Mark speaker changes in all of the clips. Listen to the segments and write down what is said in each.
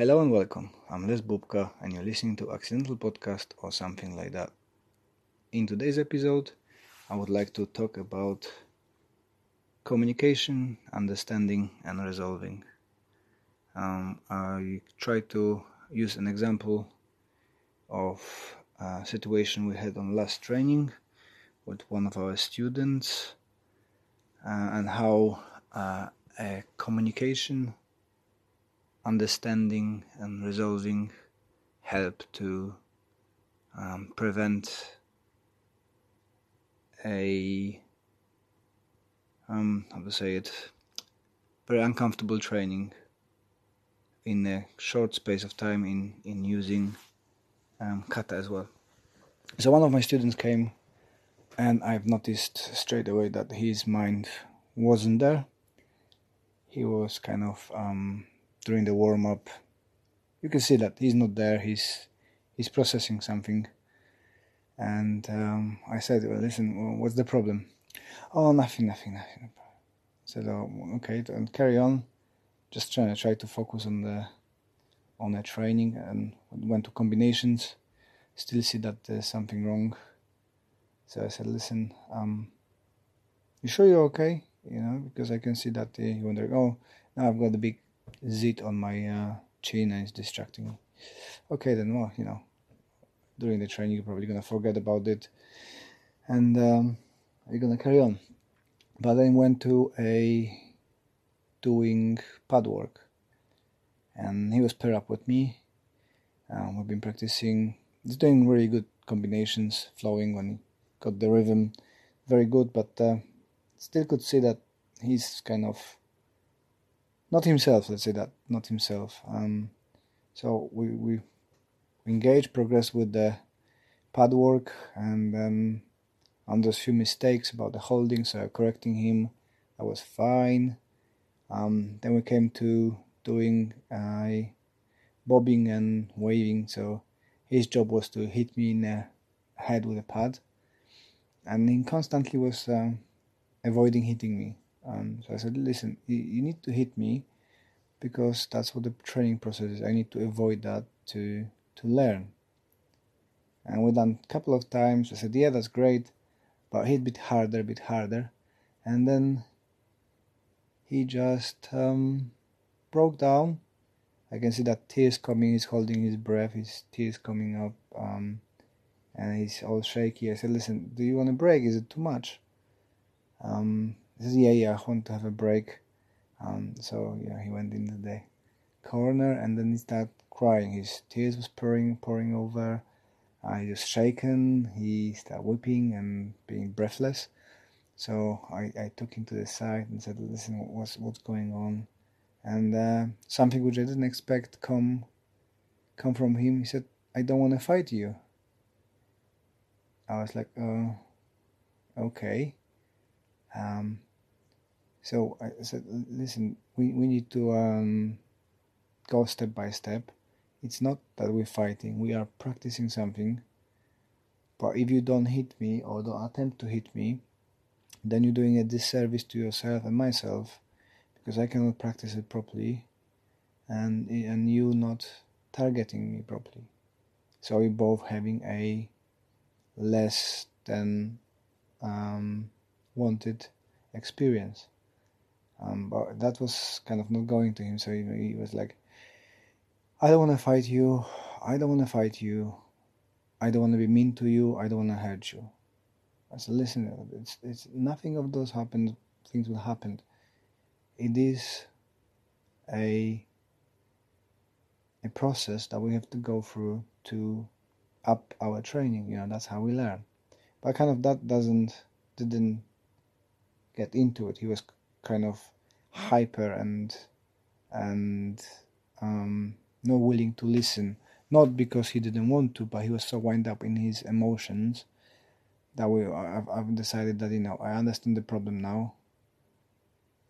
Speaker 1: Hello and welcome. I'm Les Bubka and you're listening to Accidental Podcast or something like that. In today's episode, I would like to talk about communication, understanding, and resolving. Um, I try to use an example of a situation we had on last training with one of our students uh, and how uh, a communication understanding and resolving help to um, prevent a um, how to say it very uncomfortable training in a short space of time in in using um, kata as well. So one of my students came, and I've noticed straight away that his mind wasn't there. He was kind of um, during the warm up. You can see that he's not there. He's he's processing something. And um, I said, "Well, listen, well, what's the problem?" Oh, nothing, nothing, nothing. I said, "Oh, okay, and carry on." Just trying to try to focus on the on the training and went to combinations. Still see that there's something wrong. So I said, "Listen, um, you sure you're okay?" You know, because I can see that uh, you're wondering, "Oh, now I've got a big zit on my uh, chin and it's distracting me." Okay, then, well, you know, during the training you're probably gonna forget about it, and um, you're gonna carry on. But then went to a doing pad work, and he was paired up with me. Um, we've been practicing. He's doing really good combinations, flowing when he got the rhythm, very good. But uh, still could see that he's kind of not himself. Let's say that not himself. Um, so we we engage, progress with the pad work, and then on those few mistakes about the holding, so correcting him. That was fine. Um, then we came to doing uh, bobbing and waving. So his job was to hit me in the head with a pad, and he constantly was um, avoiding hitting me. Um, so I said, "Listen, you, you need to hit me because that's what the training process is. I need to avoid that to to learn." And we done a couple of times. I said, "Yeah, that's great, but hit a bit harder, a bit harder," and then he just um, broke down. I can see that tears coming. He's holding his breath. His tears coming up, um, and he's all shaky. I said, "Listen, do you want a break? Is it too much?" Um, he says, "Yeah, yeah, I want to have a break." Um, so yeah, he went into the corner, and then he started crying. His tears was pouring, pouring over. Uh, he was shaken. He started weeping and being breathless. So I, I took him to the side and said, "Listen, what's what's going on?" And uh, something which I didn't expect come come from him. He said, "I don't want to fight you." I was like, "Uh, okay." Um, so I said, "Listen, we we need to um, go step by step. It's not that we're fighting. We are practicing something. But if you don't hit me or don't attempt to hit me." then you're doing a disservice to yourself and myself because I cannot practice it properly and and you not targeting me properly. So we're both having a less than um, wanted experience. Um, but that was kind of not going to him, so he, he was like, I don't want to fight you, I don't want to fight you, I don't want to be mean to you, I don't want to hurt you. I said, listen, it's, it's nothing of those happened, things will happen. It is a a process that we have to go through to up our training. You know, that's how we learn. But kind of that doesn't didn't get into it. He was kind of hyper and and um, not willing to listen. Not because he didn't want to, but he was so wound up in his emotions that we I've, I've decided that you know I understand the problem now.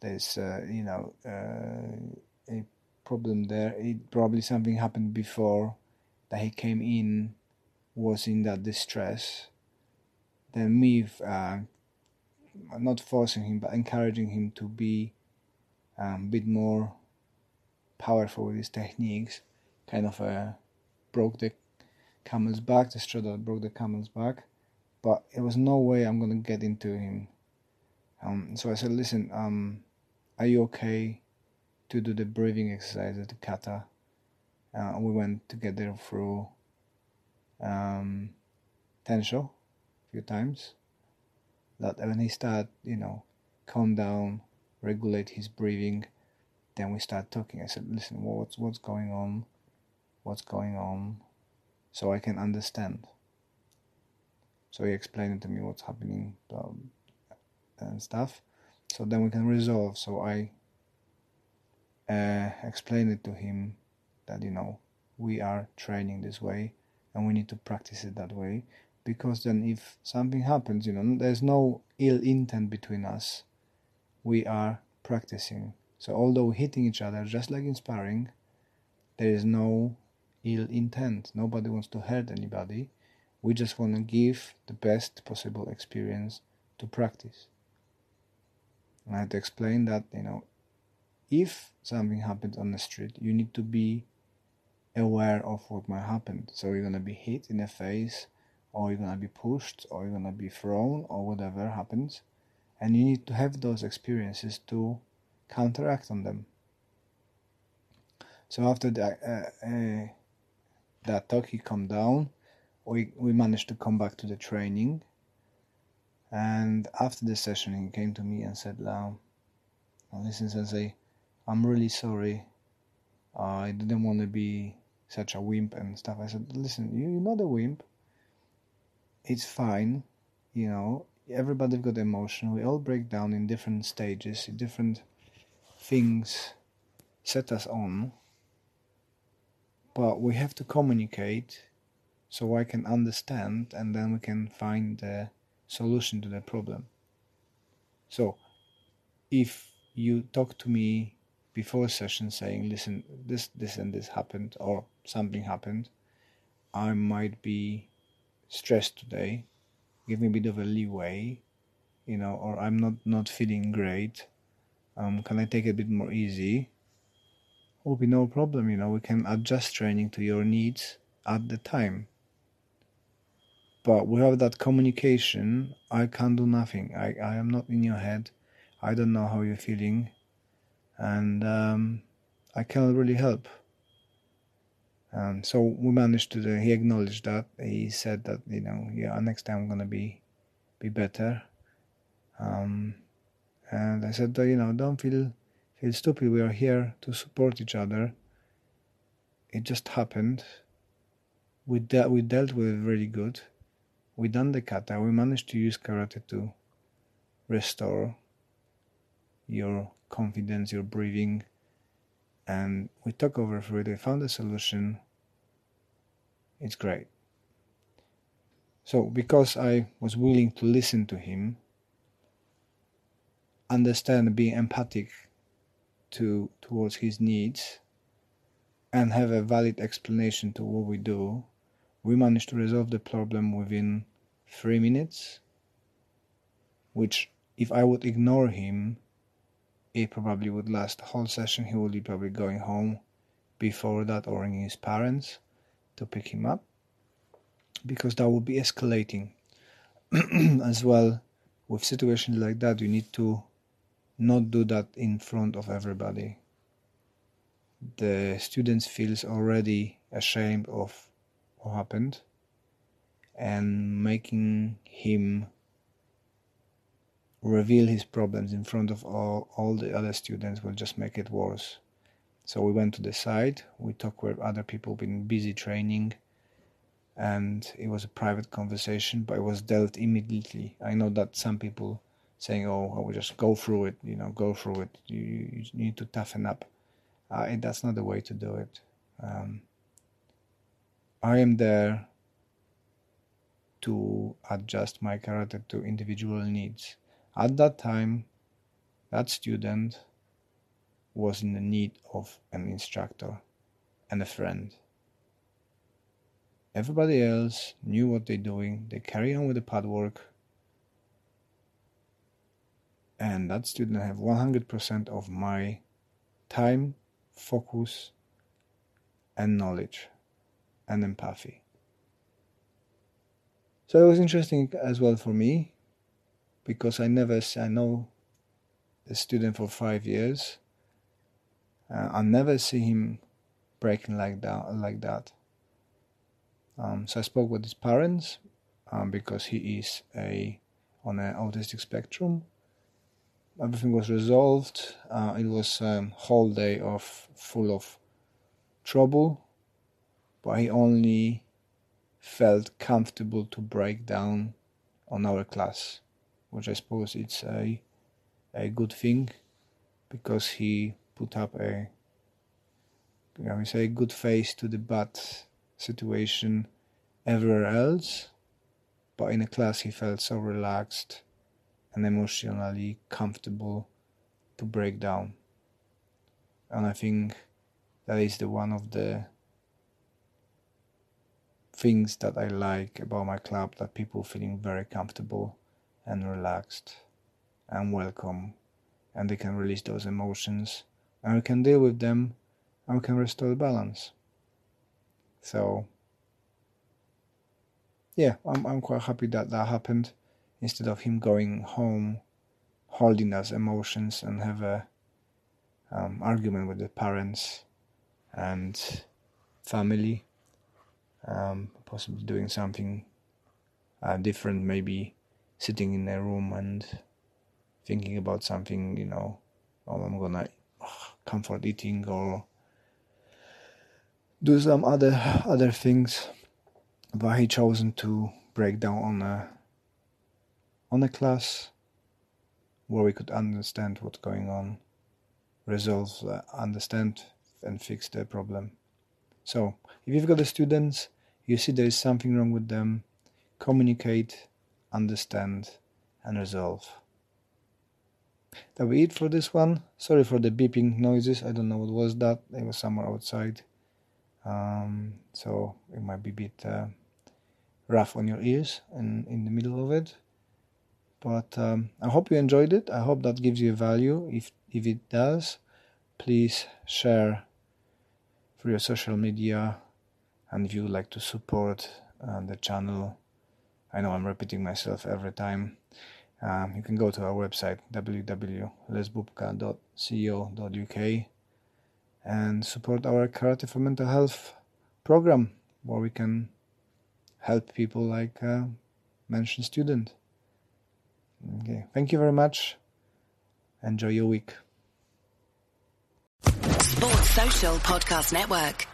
Speaker 1: There's uh, you know uh, a problem there. It probably something happened before that he came in was in that distress. Then me uh, not forcing him but encouraging him to be um, a bit more powerful with his techniques kind of uh, broke the camel's back the straw that broke the camel's back but it was no way I'm gonna get into him. Um, so I said, listen, um, are you okay to do the breathing exercise at the kata? Uh, we went together through um, Tensho a few times. That when he started, you know, calm down, regulate his breathing, then we start talking. I said, listen, what's what's going on? What's going on? So I can understand. So he explained to me what's happening um, and stuff. So then we can resolve. So I uh, explained it to him that you know we are training this way and we need to practice it that way because then if something happens, you know, there's no ill intent between us. We are practicing. So although hitting each other just like in sparring, there is no ill intent. Nobody wants to hurt anybody we just want to give the best possible experience to practice. And I had to explain that, you know, if something happens on the street, you need to be aware of what might happen. So you're gonna be hit in the face, or you're gonna be pushed, or you're gonna be thrown, or whatever happens, and you need to have those experiences to counteract on them. So after that, uh, uh, that talk, he calmed down we we managed to come back to the training. And after the session, he came to me and said, "Now, listen, Sensei, I'm really sorry. I didn't want to be such a wimp and stuff." I said, "Listen, you, you're not a wimp. It's fine. You know, everybody's got emotion. We all break down in different stages, different things set us on. But we have to communicate so I can understand and then we can find the solution to the problem. So, if you talk to me before a session saying, listen, this, this, and this happened, or something happened, I might be stressed today, give me a bit of a leeway, you know, or I'm not, not feeling great, um, can I take it a bit more easy? Will be no problem, you know, we can adjust training to your needs at the time. But without that communication i can't do nothing. I, I am not in your head. I don't know how you're feeling. And um, i cannot really help um, so we managed to do, he acknowledged that. He said that you know yeah next time i'm gonna be be better. Um, and i said you know don't feel feel stupid. We are here to support each other. It just happened. We, de- we dealt with it really good. We done the kata, we managed to use karate to restore your confidence, your breathing, and we took over for it. We found a solution. It's great. So, because I was willing to listen to him, understand, be empathic to towards his needs, and have a valid explanation to what we do, we managed to resolve the problem within three minutes, which if I would ignore him, it probably would last the whole session. He would be probably going home before that or ringing his parents to pick him up because that would be escalating. as well, with situations like that, you need to not do that in front of everybody. The students feels already ashamed of what happened and making him reveal his problems in front of all, all the other students will just make it worse. So we went to the site, we talked with other people been busy training, and it was a private conversation, but it was dealt immediately. I know that some people saying, "Oh, I will just go through it," you know, go through it. You, you need to toughen up. Uh, that's not the way to do it. Um, I am there to adjust my character to individual needs. At that time, that student was in the need of an instructor and a friend. Everybody else knew what they're doing, they carry on with the pad work, and that student have 100% of my time, focus, and knowledge and empathy. So it was interesting as well for me because I never I know the student for five years. Uh, I never see him breaking like that like that. Um, so I spoke with his parents um, because he is a on an autistic spectrum. Everything was resolved. Uh, it was a um, whole day of full of trouble, but he only felt comfortable to break down on our class, which I suppose it's a a good thing because he put up know, we say good face to the bad situation everywhere else, but in a class he felt so relaxed and emotionally comfortable to break down. And I think that is the one of the things that I like about my club that people feeling very comfortable and relaxed and welcome and they can release those emotions and we can deal with them and we can restore the balance. So yeah, I'm I'm quite happy that that happened instead of him going home holding those emotions and have a um, argument with the parents and family, um, possibly doing something uh, different, maybe sitting in a room and thinking about something, you know, oh, I'm gonna comfort eating or do some other other things. But he chosen to break down on a on a class where we could understand what's going on resolve uh, understand and fix the problem. So if you've got the students you see there is something wrong with them communicate understand and resolve that will be it for this one sorry for the beeping noises i don't know what was that it was somewhere outside um, so it might be a bit uh, rough on your ears and in the middle of it. But um, I hope you enjoyed it. I hope that gives you value. If if it does, please share through your social media. And if you would like to support uh, the channel, I know I'm repeating myself every time. Um, you can go to our website www.lesbubka.co.uk and support our Karate for Mental Health program where we can help people like uh, mentioned student. Okay, thank you very much. Enjoy your week.
Speaker 2: Sports Social Podcast Network.